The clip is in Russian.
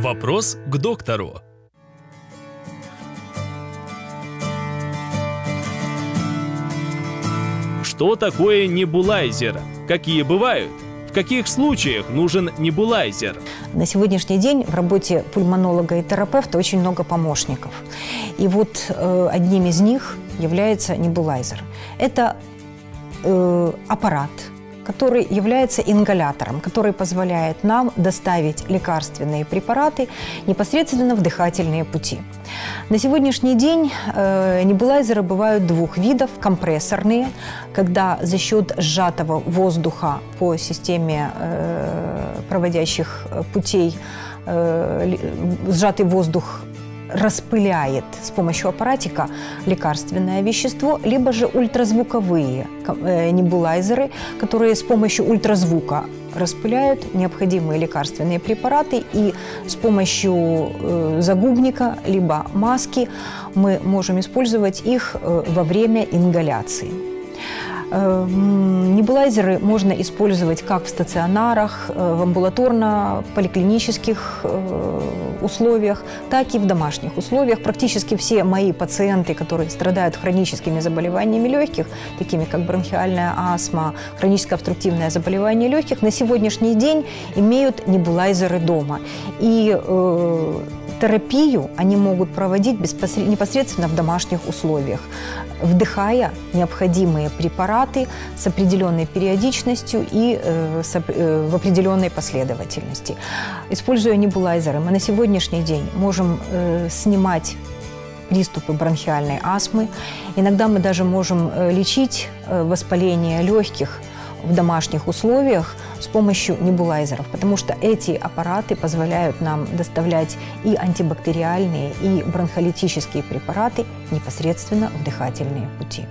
Вопрос к доктору. Что такое небулайзер? Какие бывают? В каких случаях нужен небулайзер? На сегодняшний день в работе пульмонолога и терапевта очень много помощников. И вот э, одним из них является небулайзер. Это э, аппарат, который является ингалятором, который позволяет нам доставить лекарственные препараты непосредственно в дыхательные пути. На сегодняшний день э, небулайзеры бывают двух видов. Компрессорные, когда за счет сжатого воздуха по системе э, проводящих путей э, сжатый воздух распыляет с помощью аппаратика лекарственное вещество, либо же ультразвуковые э, небулайзеры, которые с помощью ультразвука распыляют необходимые лекарственные препараты, и с помощью э, загубника либо маски мы можем использовать их э, во время ингаляции. Эм, небулайзеры можно использовать как в стационарах, э, в амбулаторно-поликлинических э, условиях, так и в домашних условиях. Практически все мои пациенты, которые страдают хроническими заболеваниями легких, такими как бронхиальная астма, хроническое обструктивное заболевание легких, на сегодняшний день имеют небулайзеры дома. И э, терапию они могут проводить непосредственно в домашних условиях, вдыхая необходимые препараты с определенной периодичностью и э, э, в определенной последовательности. Используя небулайзеры, мы на сегодняшний день можем э, снимать приступы бронхиальной астмы. Иногда мы даже можем лечить воспаление легких в домашних условиях с помощью небулайзеров, потому что эти аппараты позволяют нам доставлять и антибактериальные, и бронхолитические препараты непосредственно в дыхательные пути.